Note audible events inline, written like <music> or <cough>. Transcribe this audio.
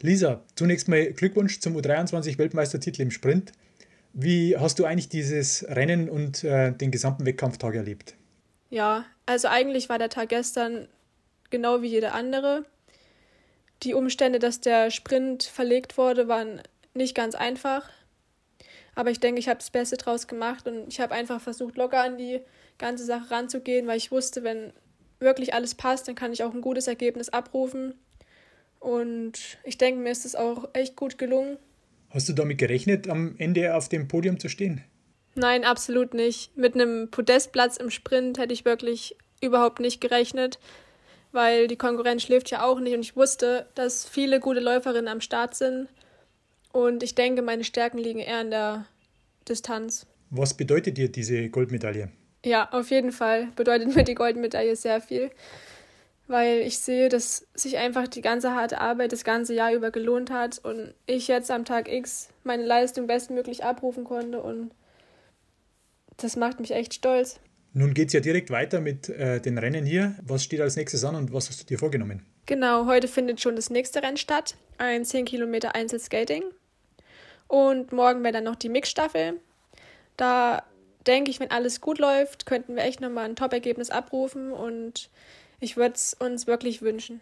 Lisa, zunächst mal Glückwunsch zum U23-Weltmeistertitel im Sprint. Wie hast du eigentlich dieses Rennen und äh, den gesamten Wettkampftag erlebt? Ja, also eigentlich war der Tag gestern genau wie jeder andere. Die Umstände, dass der Sprint verlegt wurde, waren nicht ganz einfach. Aber ich denke, ich habe das Beste draus gemacht und ich habe einfach versucht, locker an die ganze Sache ranzugehen, weil ich wusste, wenn wirklich alles passt, dann kann ich auch ein gutes Ergebnis abrufen. Und ich denke, mir ist es auch echt gut gelungen. Hast du damit gerechnet, am Ende auf dem Podium zu stehen? Nein, absolut nicht. Mit einem Podestplatz im Sprint hätte ich wirklich überhaupt nicht gerechnet, weil die Konkurrenz schläft ja auch nicht und ich wusste, dass viele gute Läuferinnen am Start sind. Und ich denke, meine Stärken liegen eher in der Distanz. Was bedeutet dir diese Goldmedaille? Ja, auf jeden Fall bedeutet <laughs> mir die Goldmedaille sehr viel, weil ich sehe, dass sich einfach die ganze harte Arbeit das ganze Jahr über gelohnt hat und ich jetzt am Tag X meine Leistung bestmöglich abrufen konnte und das macht mich echt stolz. Nun geht es ja direkt weiter mit äh, den Rennen hier. Was steht als nächstes an und was hast du dir vorgenommen? Genau, heute findet schon das nächste Rennen statt. Ein 10 Kilometer Einzelskating. Und morgen wäre dann noch die Mixstaffel. Da denke ich, wenn alles gut läuft, könnten wir echt nochmal ein Top-Ergebnis abrufen und ich würde es uns wirklich wünschen.